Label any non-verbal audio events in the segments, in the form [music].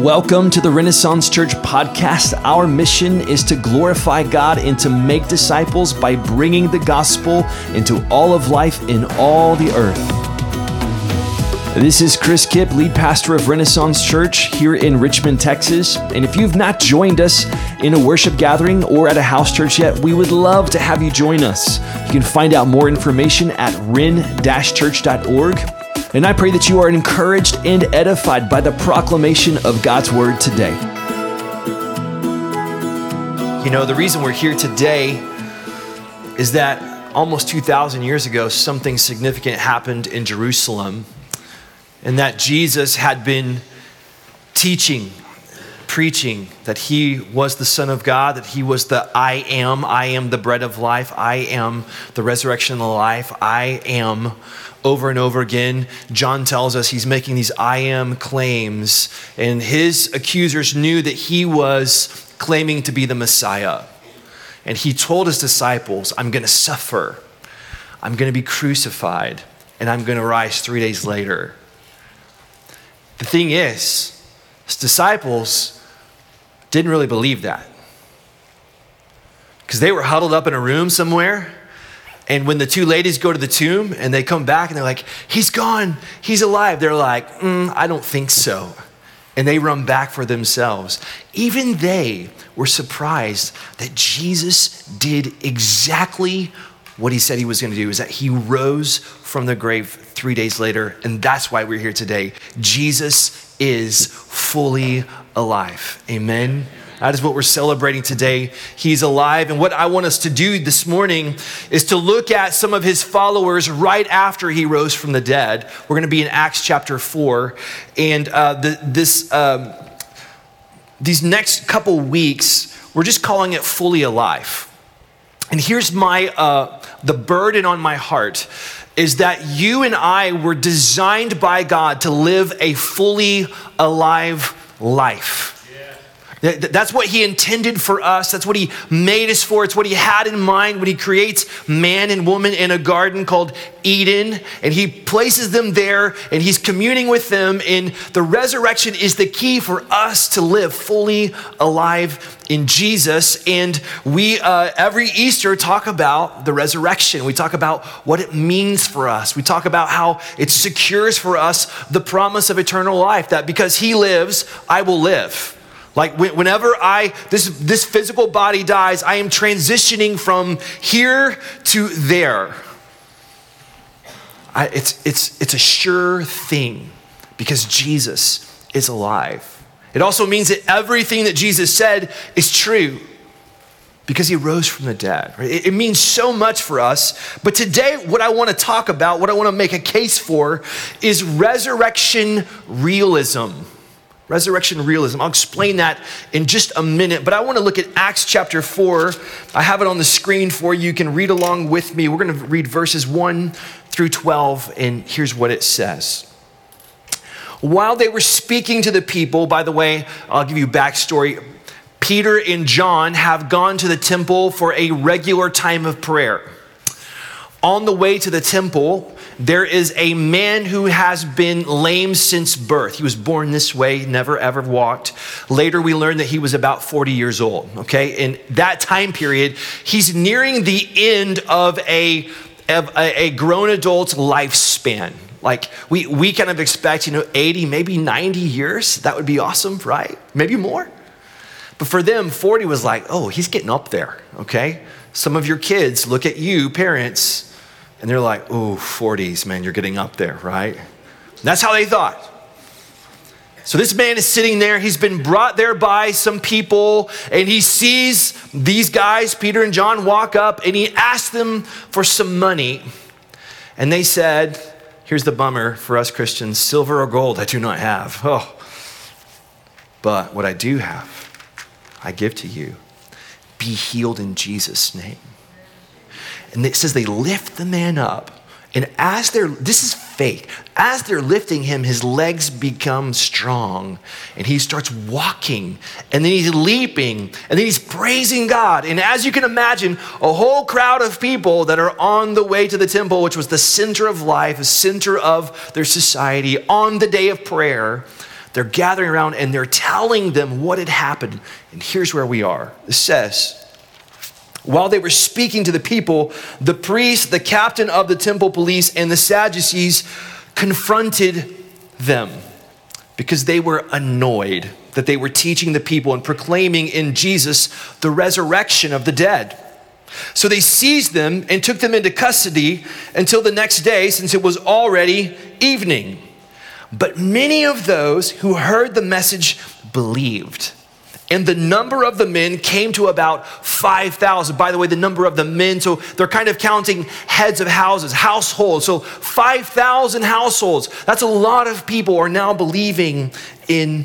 Welcome to the Renaissance Church podcast. Our mission is to glorify God and to make disciples by bringing the gospel into all of life in all the earth. This is Chris Kipp, lead pastor of Renaissance Church here in Richmond, Texas. And if you've not joined us in a worship gathering or at a house church yet, we would love to have you join us. You can find out more information at ren-church.org and I pray that you are encouraged and edified by the proclamation of God's word today. You know, the reason we're here today is that almost 2,000 years ago, something significant happened in Jerusalem, and that Jesus had been teaching preaching that he was the Son of God, that he was the I am, I am the bread of life, I am the resurrection and the life, I am over and over again. John tells us he's making these I am claims, and his accusers knew that he was claiming to be the Messiah. And he told his disciples, I'm going to suffer, I'm going to be crucified, and I'm going to rise three days later. The thing is, his disciples didn't really believe that. Because they were huddled up in a room somewhere. And when the two ladies go to the tomb and they come back and they're like, He's gone, he's alive, they're like, mm, I don't think so. And they run back for themselves. Even they were surprised that Jesus did exactly what he said he was going to do, is that he rose from the grave three days later. And that's why we're here today. Jesus is fully alive. Amen. That is what we're celebrating today. He's alive. And what I want us to do this morning is to look at some of his followers right after he rose from the dead. We're going to be in Acts chapter 4. And uh, the, this, um, these next couple weeks, we're just calling it fully alive. And here's my, uh, the burden on my heart is that you and I were designed by God to live a fully alive life. That's what he intended for us. That's what he made us for. It's what he had in mind when he creates man and woman in a garden called Eden. And he places them there and he's communing with them. And the resurrection is the key for us to live fully alive in Jesus. And we, uh, every Easter, talk about the resurrection. We talk about what it means for us. We talk about how it secures for us the promise of eternal life that because he lives, I will live. Like whenever I this this physical body dies, I am transitioning from here to there. I, it's it's it's a sure thing because Jesus is alive. It also means that everything that Jesus said is true because he rose from the dead. It, it means so much for us. But today, what I want to talk about, what I want to make a case for, is resurrection realism. Resurrection realism. I'll explain that in just a minute, but I want to look at Acts chapter 4. I have it on the screen for you. You can read along with me. We're going to read verses 1 through 12, and here's what it says. While they were speaking to the people, by the way, I'll give you backstory. Peter and John have gone to the temple for a regular time of prayer. On the way to the temple, there is a man who has been lame since birth. He was born this way, never ever walked. Later, we learned that he was about 40 years old. Okay, in that time period, he's nearing the end of a, of a, a grown adult's lifespan. Like we, we kind of expect, you know, 80, maybe 90 years. That would be awesome, right? Maybe more. But for them, 40 was like, oh, he's getting up there, okay? Some of your kids look at you, parents, and they're like, ooh, 40s, man, you're getting up there, right? that's how they thought. So this man is sitting there. He's been brought there by some people, and he sees these guys, Peter and John, walk up, and he asks them for some money. And they said, Here's the bummer for us Christians silver or gold I do not have. Oh. But what I do have, I give to you. Be healed in Jesus' name. And it says they lift the man up. And as they're, this is faith, as they're lifting him, his legs become strong and he starts walking and then he's leaping and then he's praising God. And as you can imagine, a whole crowd of people that are on the way to the temple, which was the center of life, the center of their society, on the day of prayer, they're gathering around and they're telling them what had happened. And here's where we are. It says, while they were speaking to the people, the priest, the captain of the temple police, and the Sadducees confronted them because they were annoyed that they were teaching the people and proclaiming in Jesus the resurrection of the dead. So they seized them and took them into custody until the next day, since it was already evening. But many of those who heard the message believed. And the number of the men came to about 5,000. By the way, the number of the men, so they're kind of counting heads of houses, households. So 5,000 households. That's a lot of people are now believing in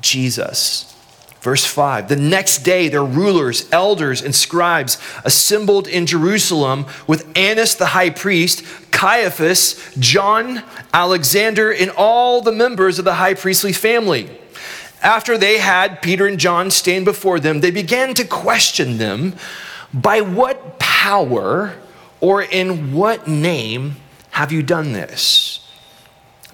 Jesus. Verse 5 The next day, their rulers, elders, and scribes assembled in Jerusalem with Annas the high priest, Caiaphas, John, Alexander, and all the members of the high priestly family. After they had Peter and John stand before them, they began to question them by what power or in what name have you done this?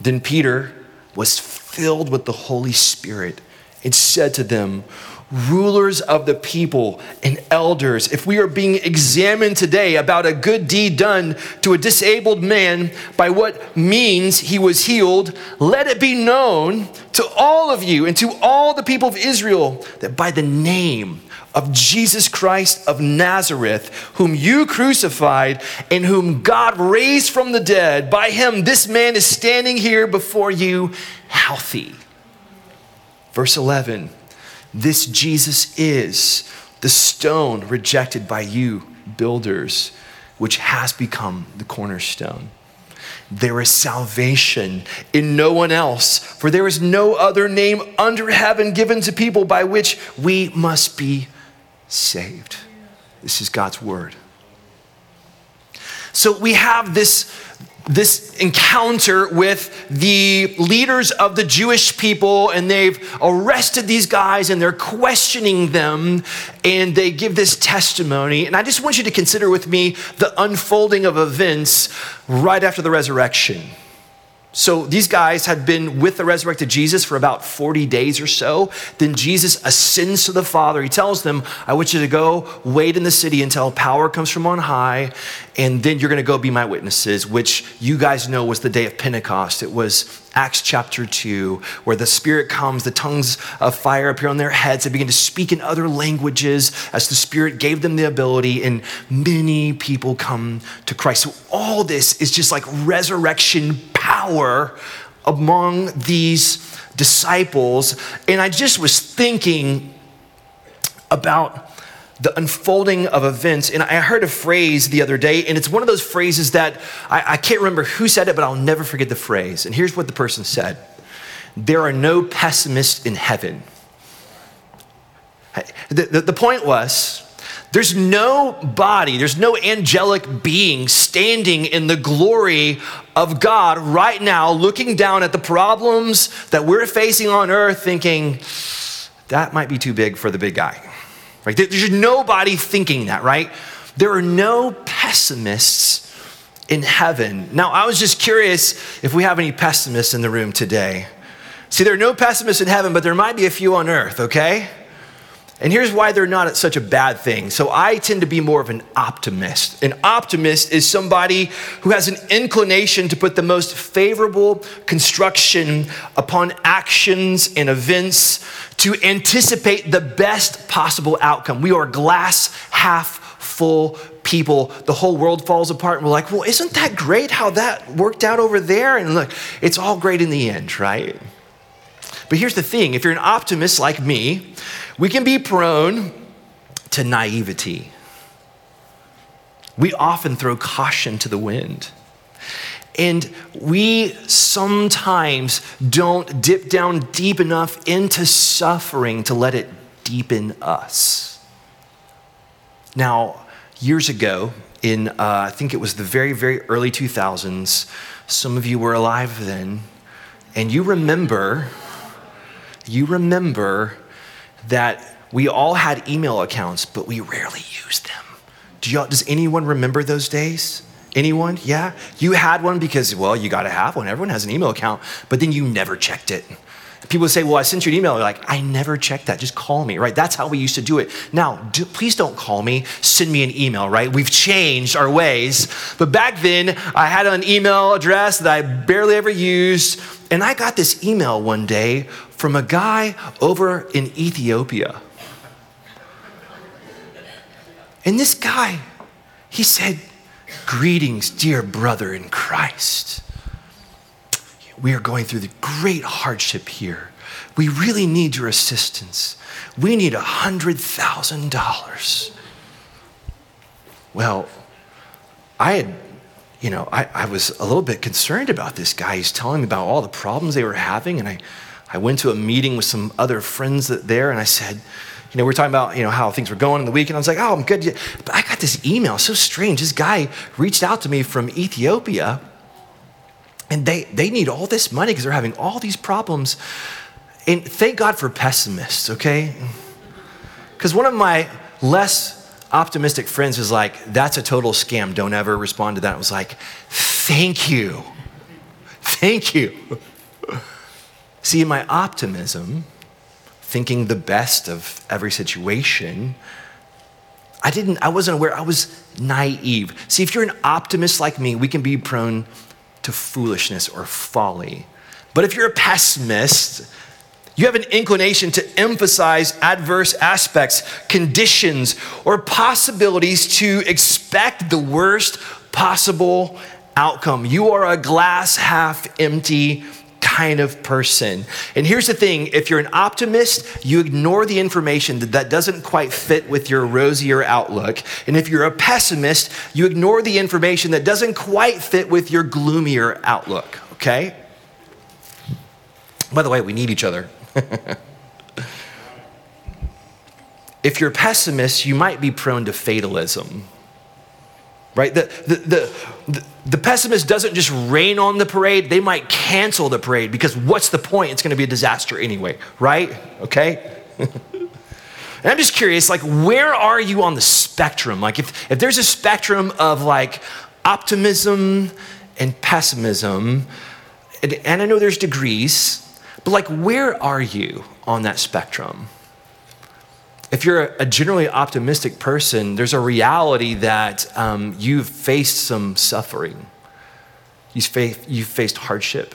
Then Peter was filled with the Holy Spirit and said to them, rulers of the people and elders, if we are being examined today about a good deed done to a disabled man, by what means he was healed, let it be known to all of you and to all the people of Israel that by the name of Jesus Christ of Nazareth, whom you crucified and whom God raised from the dead, by him this man is standing here before you healthy. Verse 11 this Jesus is the stone rejected by you, builders, which has become the cornerstone. There is salvation in no one else, for there is no other name under heaven given to people by which we must be saved. This is God's word. So we have this this encounter with the leaders of the Jewish people, and they've arrested these guys and they're questioning them, and they give this testimony. And I just want you to consider with me the unfolding of events right after the resurrection. So these guys had been with the resurrected Jesus for about 40 days or so. Then Jesus ascends to the Father. He tells them, I want you to go wait in the city until power comes from on high, and then you're going to go be my witnesses, which you guys know was the day of Pentecost. It was Acts chapter 2, where the Spirit comes, the tongues of fire appear on their heads. They begin to speak in other languages as the Spirit gave them the ability, and many people come to Christ. So, all this is just like resurrection power among these disciples. And I just was thinking about the unfolding of events. And I heard a phrase the other day, and it's one of those phrases that I, I, can't remember who said it, but I'll never forget the phrase. And here's what the person said There are no pessimists in heaven. The, the, the point was, there's no body, there's no angelic being standing in the glory of God right now, looking down at the problems that we're facing on earth, thinking, that might be too big for the big guy. Right? There's nobody thinking that, right? There are no pessimists in heaven. Now, I was just curious if we have any pessimists in the room today. See, there are no pessimists in heaven, but there might be a few on earth, okay? And here's why they're not such a bad thing. So I tend to be more of an optimist. An optimist is somebody who has an inclination to put the most favorable construction upon actions and events to anticipate the best possible outcome. We are glass half full people. The whole world falls apart, and we're like, well, isn't that great how that worked out over there? And look, it's all great in the end, right? But here's the thing if you're an optimist like me, we can be prone to naivety. We often throw caution to the wind. And we sometimes don't dip down deep enough into suffering to let it deepen us. Now, years ago, in uh, I think it was the very, very early 2000s, some of you were alive then, and you remember, you remember that we all had email accounts, but we rarely used them. Do does anyone remember those days? Anyone? Yeah? You had one because, well, you got to have one. Everyone has an email account, but then you never checked it. People say, Well, I sent you an email. They're like, I never checked that. Just call me, right? That's how we used to do it. Now, do, please don't call me. Send me an email, right? We've changed our ways. But back then, I had an email address that I barely ever used. And I got this email one day from a guy over in Ethiopia. And this guy, he said, Greetings, dear brother in Christ. We are going through the great hardship here. We really need your assistance. We need a $100,000. Well, I had, you know, I, I was a little bit concerned about this guy. He's telling me about all the problems they were having. And I, I went to a meeting with some other friends there and I said, you know, we are talking about, you know, how things were going in the week. And I was like, oh, I'm good. But I got this email, so strange. This guy reached out to me from Ethiopia and they, they need all this money because they're having all these problems. And thank God for pessimists, okay? Because one of my less optimistic friends was like, that's a total scam. Don't ever respond to that. I was like, thank you. Thank you. See, in my optimism, thinking the best of every situation, I didn't, I wasn't aware, I was naive. See, if you're an optimist like me, we can be prone to foolishness or folly. But if you're a pessimist, you have an inclination to emphasize adverse aspects, conditions, or possibilities to expect the worst possible outcome. You are a glass half empty kind of person. And here's the thing if you're an optimist, you ignore the information that, that doesn't quite fit with your rosier outlook. And if you're a pessimist, you ignore the information that doesn't quite fit with your gloomier outlook, okay? By the way, we need each other. [laughs] if you're a pessimist, you might be prone to fatalism right? The, the, the, the, pessimist doesn't just rain on the parade, they might cancel the parade because what's the point? It's going to be a disaster anyway, right? Okay? [laughs] and I'm just curious, like, where are you on the spectrum? Like, if, if there's a spectrum of like optimism and pessimism, and, and I know there's degrees, but like, where are you on that spectrum? If you're a generally optimistic person, there's a reality that um, you've faced some suffering. You've faced, you've faced hardship.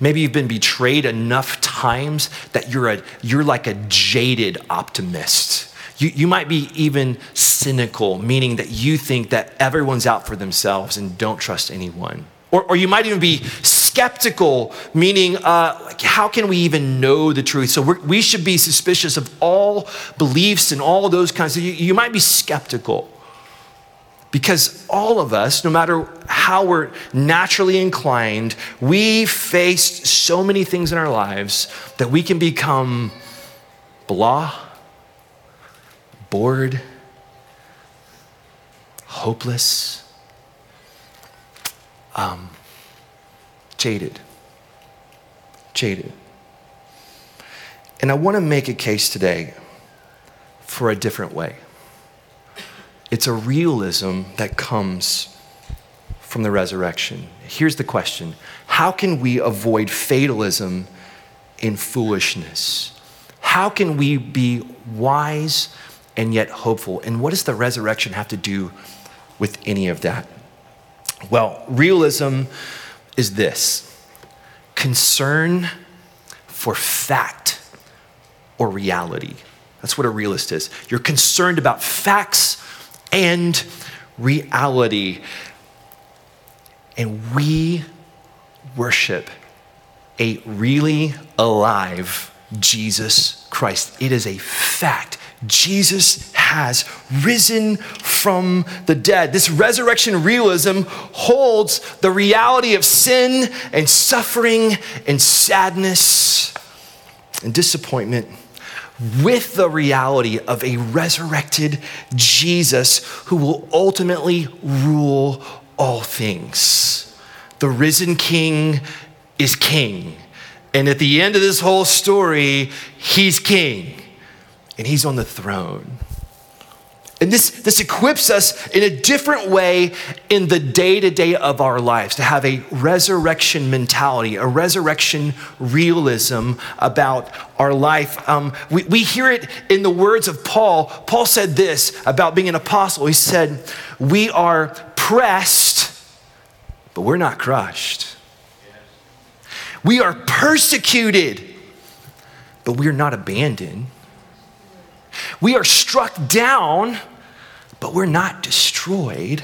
Maybe you've been betrayed enough times that you're, a, you're like a jaded optimist. You, you might be even cynical, meaning that you think that everyone's out for themselves and don't trust anyone. Or, or you might even be skeptical, meaning, uh, like, how can we even know the truth? So we should be suspicious of all beliefs and all those kinds of. You, you might be skeptical because all of us, no matter how we're naturally inclined, we face so many things in our lives that we can become blah, bored, hopeless um, jaded. Jaded. And I want to make a case today for a different way. It's a realism that comes from the resurrection. Here's the question How can we avoid fatalism in foolishness? How can we be wise and yet hopeful? And what does the resurrection have to do with any of that? Well, realism is this concern for fact or reality. That's what a realist is. You're concerned about facts and reality. And we worship a really alive Jesus Christ. It is a fact. Jesus has risen from the dead. This resurrection realism holds the reality of sin and suffering and sadness and disappointment with the reality of a resurrected Jesus who will ultimately rule all things. The risen king is king. And at the end of this whole story, he's king and he's on the throne. And this, this equips us in a different way in the day to day of our lives to have a resurrection mentality, a resurrection realism about our life. Um, we, we hear it in the words of Paul. Paul said this about being an apostle. He said, We are pressed, but we're not crushed. We are persecuted, but we are not abandoned. We are struck down, but we're not destroyed.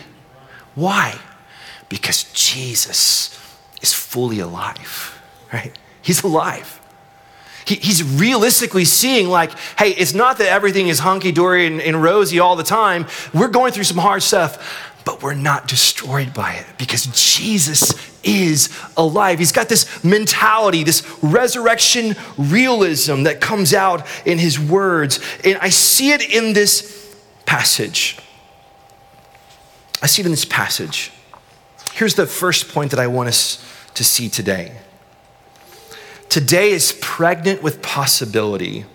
Why? Because Jesus is fully alive, right? He's alive. He, he's realistically seeing, like, hey, it's not that everything is hunky dory and, and rosy all the time. We're going through some hard stuff, but we're not destroyed by it because Jesus is alive. He's got this mentality, this resurrection realism that comes out in his words. And I see it in this passage. I see it in this passage. Here's the first point that I want us to see today. Today is pregnant with possibility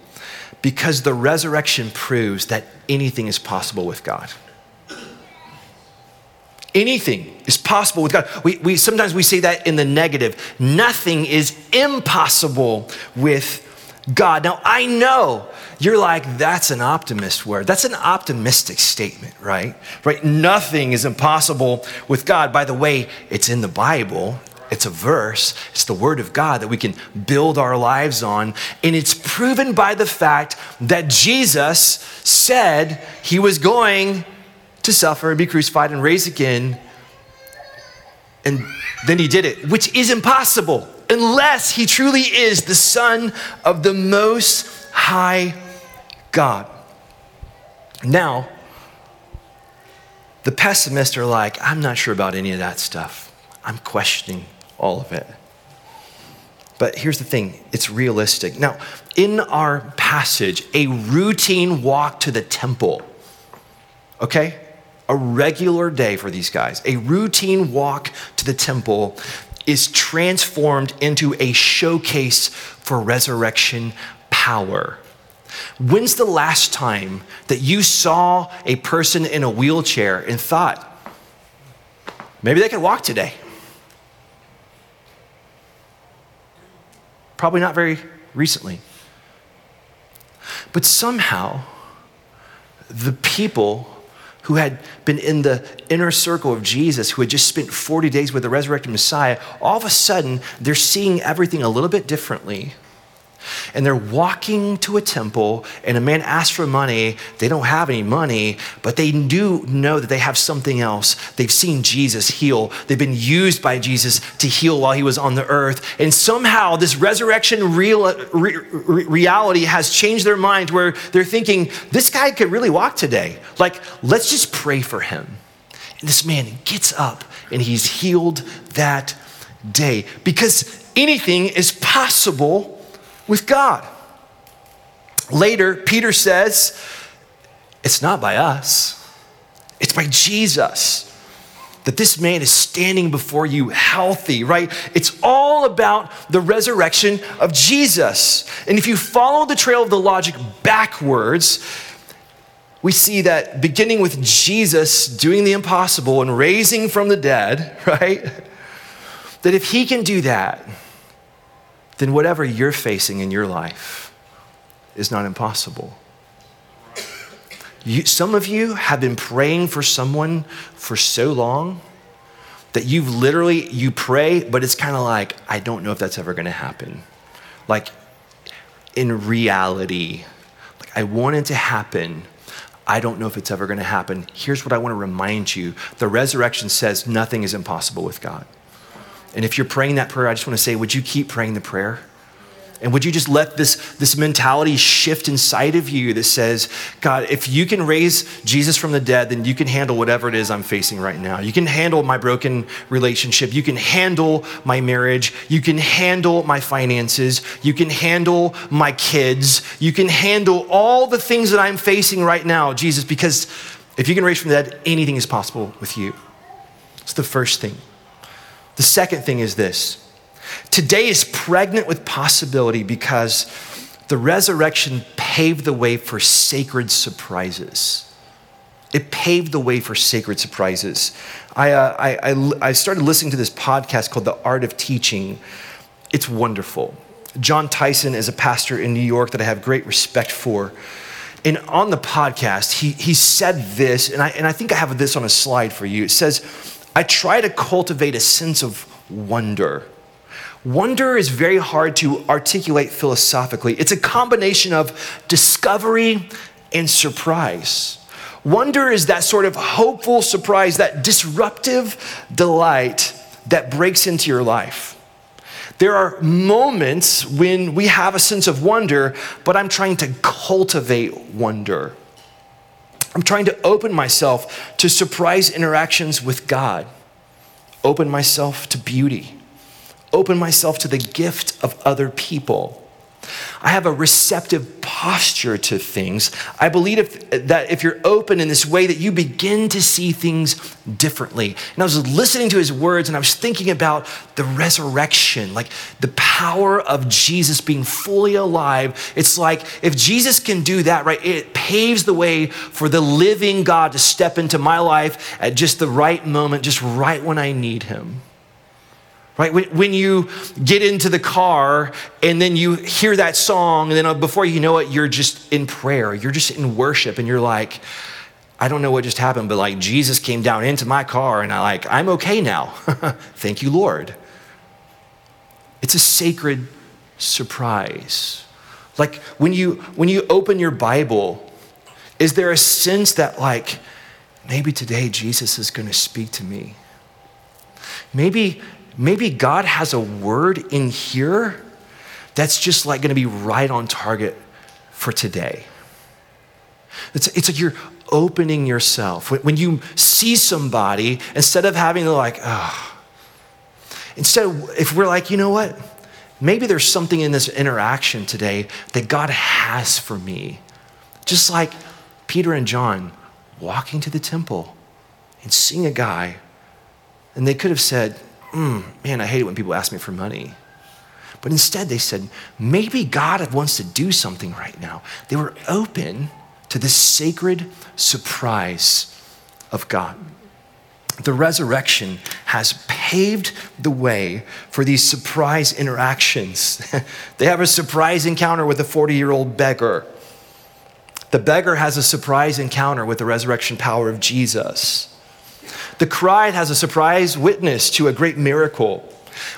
because the resurrection proves that anything is possible with God. Anything is possible with God. We, we, sometimes we say that in the negative. Nothing is impossible with God. Now, I know you're like, that's an optimist word. That's an optimistic statement, right? Right? Nothing is impossible with God. By the way, it's in the Bible. It's a verse, it's the word of God that we can build our lives on. And it's proven by the fact that Jesus said he was going to suffer and be crucified and raised again. And then he did it, which is impossible unless he truly is the Son of the Most High God. Now, the pessimists are like, I'm not sure about any of that stuff. I'm questioning all of it. But here's the thing it's realistic. Now, in our passage, a routine walk to the temple, okay? A regular day for these guys, a routine walk to the temple is transformed into a showcase for resurrection power. When's the last time that you saw a person in a wheelchair and thought, maybe they could walk today? Probably not very recently. But somehow, the people who had been in the inner circle of Jesus, who had just spent 40 days with the resurrected Messiah, all of a sudden they're seeing everything a little bit differently. And they're walking to a temple, and a man asks for money. They don't have any money, but they do know that they have something else. They've seen Jesus heal. They've been used by Jesus to heal while he was on the earth. And somehow, this resurrection real, re, reality has changed their mind where they're thinking, this guy could really walk today. Like, let's just pray for him. And this man gets up and he's healed that day because anything is possible with God. Later, Peter says, It's not by us, it's by Jesus that this man is standing before you healthy, right? It's all about the resurrection of Jesus. And if you follow the trail of the logic backwards, we see that beginning with Jesus doing the impossible and raising from the dead, [laughs] right? That if he can do that, then whatever you're facing in your life is not impossible. You, some of you have been praying for someone for so long that you've literally you pray but it's kind of like i don't know if that's ever going to happen. Like in reality like i want it to happen. I don't know if it's ever going to happen. Here's what i want to remind you. The resurrection says nothing is impossible with god and if you're praying that prayer, I just want to say, would you keep praying the prayer? And would you just let this, this mentality shift inside of you that says, God, if you can raise Jesus from the dead, then you can handle whatever it is I'm facing right now. You can handle my broken relationship. You can handle my marriage. You can handle my finances. You can handle my kids. You can handle all the things that I'm facing right now, Jesus, because if you can raise from the dead, anything is possible with you. It's the first thing. The second thing is this today is pregnant with possibility because the resurrection paved the way for sacred surprises. It paved the way for sacred surprises. I, uh, I, I, I started listening to this podcast called The Art of Teaching. It's wonderful. Jon Tyson is a pastor in New York that I have great respect for. And on the podcast, he, he said this, and I, and I think I have this on a slide for you. It says, I try to cultivate a sense of wonder. Wonder is very hard to articulate philosophically. It's a combination of discovery and surprise. Wonder is that sort of hopeful surprise, that disruptive delight that breaks into your life. There are moments when we have a sense of wonder, but I'm trying to cultivate wonder. I'm trying to open myself to surprise interactions with God, open myself to beauty, open myself to the gift of other people. I have a receptive posture to things. I believe if, that if you're open in this way, that you begin to see things differently. And I was listening to his words and I was thinking about the resurrection, like the power of Jesus being fully alive. It's like if Jesus can do that, right, it paves the way for the living God to step into my life at just the right moment, just right when I need him right? When, you get into the car and then you hear that song, and then uh, before you know it, you're just in prayer, you're just in worship, and you're like, I don't know what just happened, but like Jesus came down into my car, and I like, I'm okay now. [laughs] Thank you, Lord. It's a sacred surprise. Like when you when you open your Bible, is there a sense that like maybe today Jesus is going to speak to me? Maybe maybe God has a word in here that's just like going to be right on target for today. It's, it's like you're opening yourself. When, when you see somebody, instead of having to like, oh, instead of, if we're like, you know what? Maybe there's something in this interaction today that God has for me. Just like Peter and John walking to the temple and seeing a guy, and they could have said, mm, man, I hate it when people ask me for money. But instead, they said, maybe God wants to do something right now. They were open to this sacred surprise of God. The resurrection has paved the way for these surprise interactions. [laughs] they have a surprise encounter with a 40 year old beggar. The beggar has a surprise encounter with the resurrection power of Jesus. The cried has a surprise witness to a great miracle,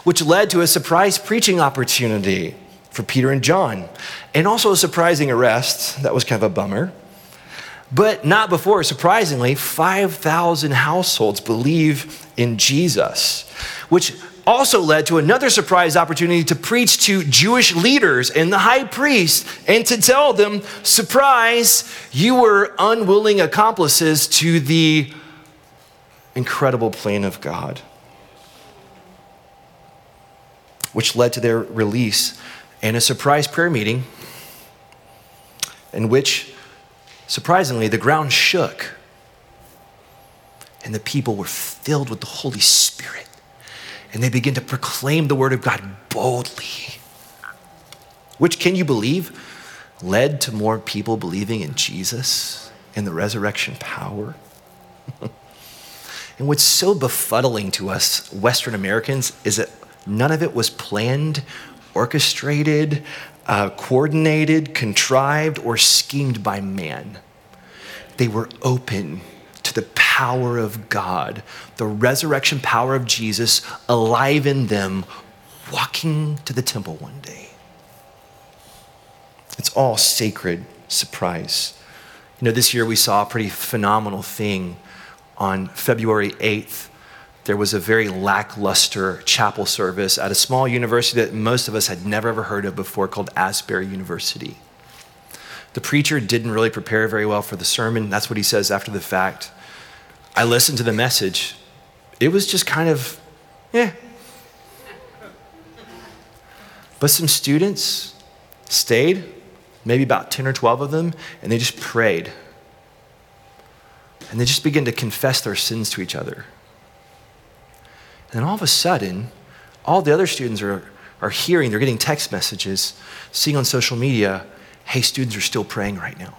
which led to a surprise preaching opportunity for Peter and John, and also a surprising arrest. That was kind of a bummer. But not before, surprisingly, 5,000 households believe in Jesus, which also led to another surprise opportunity to preach to Jewish leaders and the high priest and to tell them, surprise, you were unwilling accomplices to the incredible plan of God, which led to their release and a surprise prayer meeting in which, surprisingly, the ground shook and the people were filled with the Holy Spirit and they began to proclaim the word of God boldly, which, can you believe, led to more people believing in Jesus and the resurrection power. [laughs] And what's so befuddling to us Western Americans is that none of it was planned, orchestrated, uh, coordinated, contrived, or schemed by man. They were open to the power of God, the resurrection power of Jesus alive in them, walking to the temple one day. It's all sacred surprise. You know, this year we saw a pretty phenomenal thing on February 8th, there was a very lackluster chapel service at a small university that most of us had never ever heard of before called Asbury University. The preacher didn't really prepare very well for the sermon. That's what he says after the fact. I listened to the message. It was just kind of, yeah. But some students stayed, maybe about 10 or 12 of them, and they just prayed and they just begin to confess their sins to each other. And then all of a sudden, all the other students are, are hearing, they're getting text messages, seeing on social media, hey, students are still praying right now.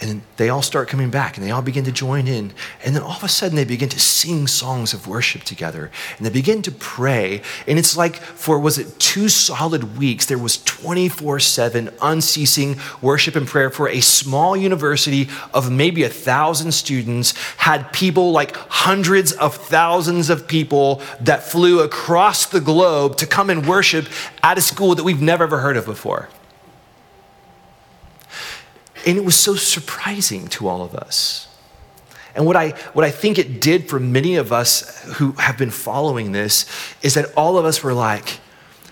And they all start coming back and they all begin to join in. And then all of a sudden they begin to sing songs of worship together and they begin to pray. And it's like for, was it two solid weeks, there was 24 7 unceasing worship and prayer for a small university of maybe a thousand students, had people like hundreds of thousands of people that flew across the globe to come and worship at a school that we've never ever heard of before. And it was so surprising to all of us. And what I, what I think it did for many of us who have been following this is that all of us were like,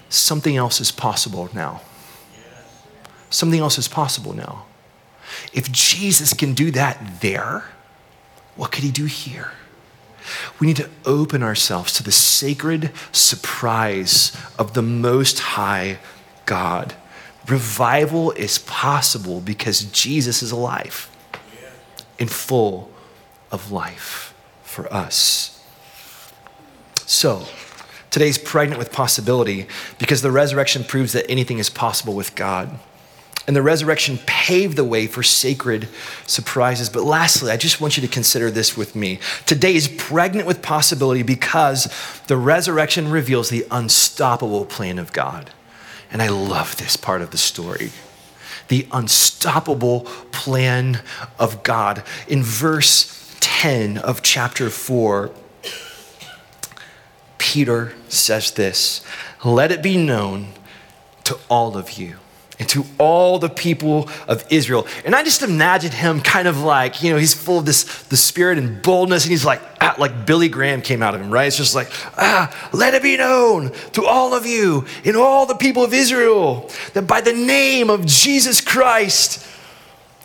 something else is possible now. Something else is possible now. If Jesus can do that there, what could he do here? We need to open ourselves to the sacred surprise of the Most High God. Revival is possible because Jesus is alive and full of life for us. So, today's pregnant with possibility because the resurrection proves that anything is possible with God. And the resurrection paved the way for sacred surprises. But lastly, I just want you to consider this with me. Today is pregnant with possibility because the resurrection reveals the unstoppable plan of God. And I love this part of the story the unstoppable plan of God. In verse 10 of chapter 4, Peter says this Let it be known to all of you and to all the people of Israel. And I just imagine him kind of like, you know, he's full of this the spirit and boldness, and he's like, ah, like Billy Graham came out of him, right? It's just like, ah, let it be known to all of you and all the people of Israel that by the name of Jesus Christ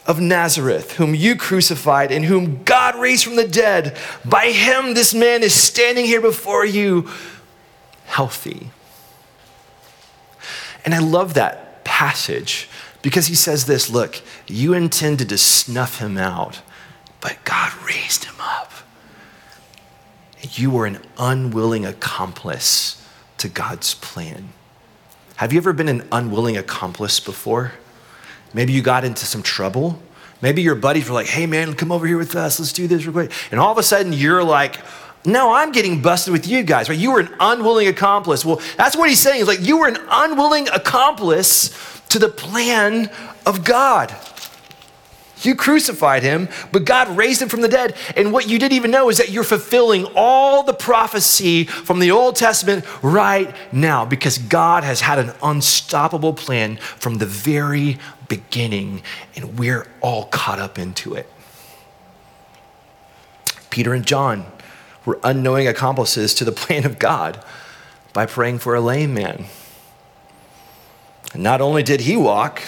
of Nazareth, whom you crucified and whom God raised from the dead, by him this man is standing here before you healthy. And I love that passage because he says this look, you intended to snuff him out, but God raised him up. You were an unwilling accomplice to God's plan. Have you ever been an unwilling accomplice before? Maybe you got into some trouble. Maybe your buddies were like, hey man, come over here with us, let's do this real quick. And all of a sudden you're like, no, I'm getting busted with you guys, right? You were an unwilling accomplice. Well, that's what he's saying. He's like, you were an unwilling accomplice to the plan of God. You crucified him, but God raised him from the dead. And what you didn't even know is that you're fulfilling all the prophecy from the Old Testament right now because God has had an unstoppable plan from the very beginning, and we're all caught up into it. Peter and John were unknowing accomplices to the [laughs] plan of God by praying for a lame man. And not only did he walk,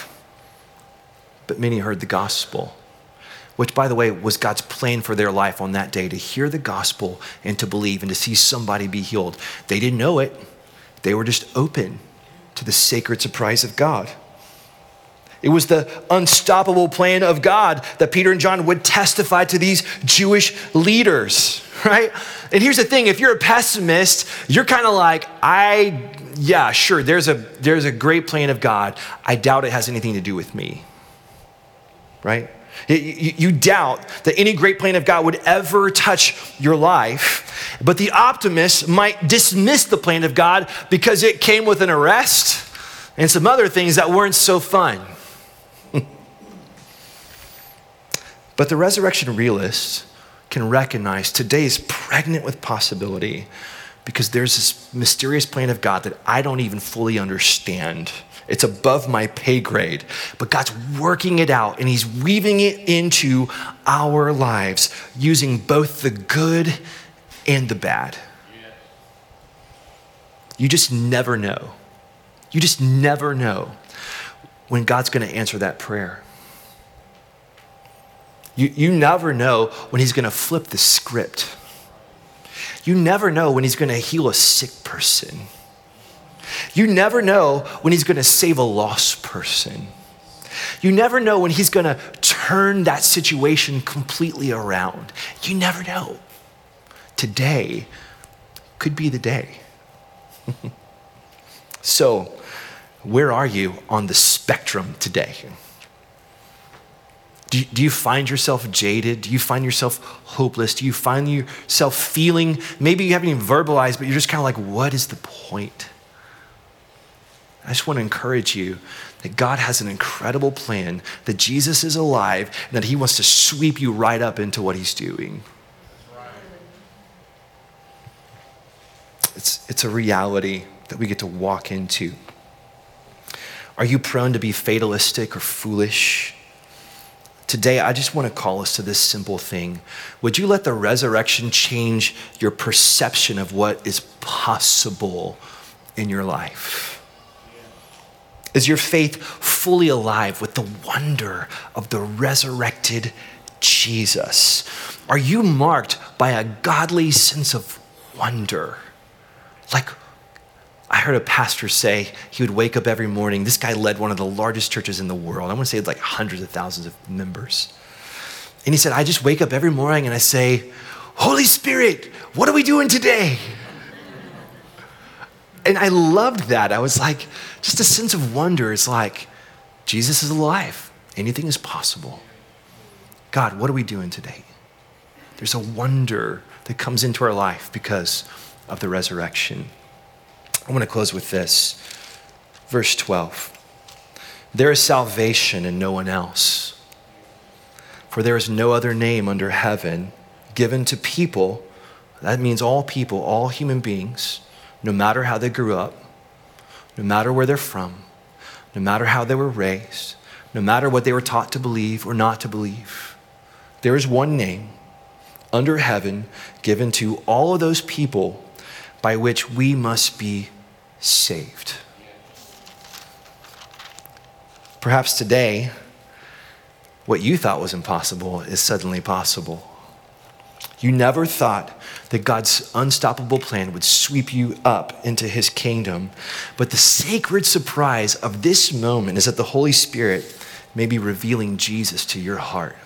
but many heard the gospel, which, by the way, was God's plan for their life on that day to hear the gospel and to believe and to see somebody be healed. They didn't know it, they were just open to the sacred surprise of God. It was the unstoppable plan of God that Peter and John would testify to these Jewish leaders, [laughs] right? And here's the thing if you're a pessimist, you're kind of like, I, yeah, sure, there's a, there's a great plan of God. I doubt it has anything to do with me, right? You doubt that any great plan of God would ever touch your life, but the optimist might dismiss the plan of God because it came with an arrest and some other things that weren't so fun. [laughs] But the resurrection realist can recognize today's pregnant with possibility because there's this mysterious plan of God that I don't even fully understand. It's above my pay grade, but God's working it out and He's weaving it into our lives using both the good and the bad. You just never know. You just never know when God's going to answer that prayer. You, you never know when he's going to flip the script. You never know when he's going to heal a sick person. You never know when he's going to save a lost person. You never know when he's going to turn that situation completely around. You never know. Today could be the day. [laughs] so, where are you on the spectrum today? Do, do you find yourself jaded? Do you find yourself hopeless? Do you find yourself feeling, maybe you haven't even verbalized, but you're just kind of like, what is the point? I just want to encourage you that God has an incredible plan, that Jesus is alive, and that He wants to sweep you right up into what He's doing. It's, it's a reality that we get to walk into. Are you prone to be fatalistic or foolish? Today, I just want to call us to this simple thing. Would you let the resurrection change your perception of what is possible in your life? Is your faith fully alive with the wonder of the resurrected Jesus? Are you marked by a godly sense of wonder? Like, I heard a pastor say he would wake up every morning. This guy led one of the largest churches in the world. I want to say like hundreds of thousands of members. And he said, I just wake up every morning and I say, Holy Spirit, what are we doing today? And I loved that. I was like, just a sense of wonder. It's like, Jesus is alive. Anything is possible. God, what are we doing today? There's a wonder that comes into our life because of the resurrection. I want to close with this. Verse 12 There is salvation in no one else, for there is no other name under heaven given to people. That means all people, all human beings, no matter how they grew up, no matter where they're from, no matter how they were raised, no matter what they were taught to believe or not to believe. There is one name under heaven given to all of those people by which we must be saved. Perhaps today, what you thought was impossible is suddenly possible. You never thought that God's unstoppable plan would sweep you up into his kingdom. But the sacred surprise of this moment is that the Holy Spirit may be revealing Jesus to your heart.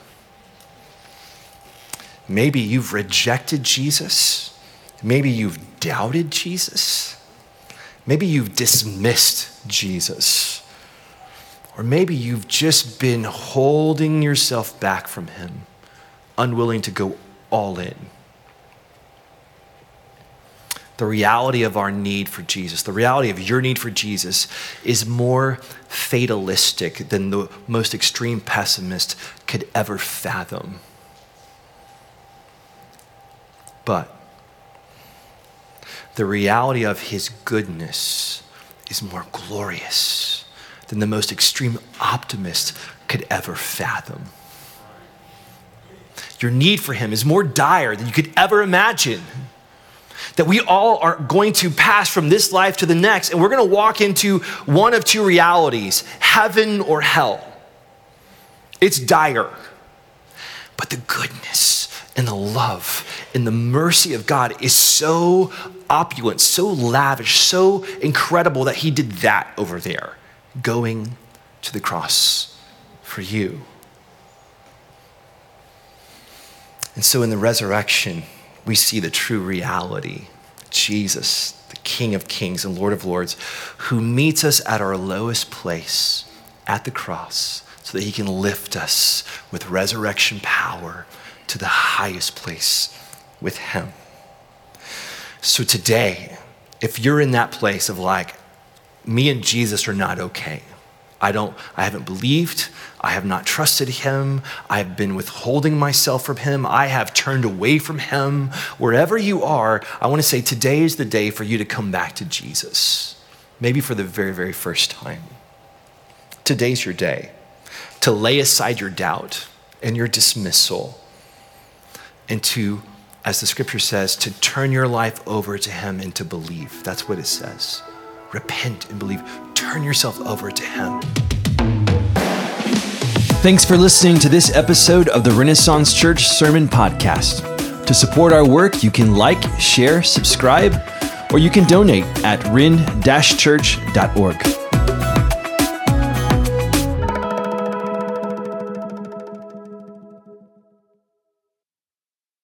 Maybe you've rejected Jesus Maybe you've doubted Jesus. Maybe you've dismissed Jesus. Or maybe you've just been holding yourself back from Him, unwilling to go all in. The reality of our need for Jesus, the reality of your need for Jesus, is more fatalistic than the most extreme pessimist could ever fathom. But the reality of his goodness is more glorious than the most extreme optimist could ever fathom. Your need for him is more dire than you could ever imagine. That we all are going to pass from this life to the next, and we're going to walk into one of two realities heaven or hell. It's dire. But the goodness and the love and the mercy of God is so opulent, so lavish, so incredible that he did that over there, going to the cross for you. And so in the resurrection, we see the true reality Jesus, the King of Kings and Lord of Lords, who meets us at our lowest place at the cross so that he can lift us with resurrection power to the highest place with him. So today, if you're in that place of like, me and Jesus are not okay. I don't, I haven't believed. I have not trusted him. I have been withholding myself from him. I have turned away from him. Wherever you are, I want to say today is the day for you to come back to Jesus. Maybe for the very, very first time. Today's your day to lay aside your doubt and your dismissal and to as the scripture says, to turn your life over to Him and to believe. That's what it says. Repent and believe. Turn yourself over to Him. Thanks for listening to this episode of the Renaissance Church Sermon Podcast. To support our work, you can like, share, subscribe, or you can donate at ren-church.org.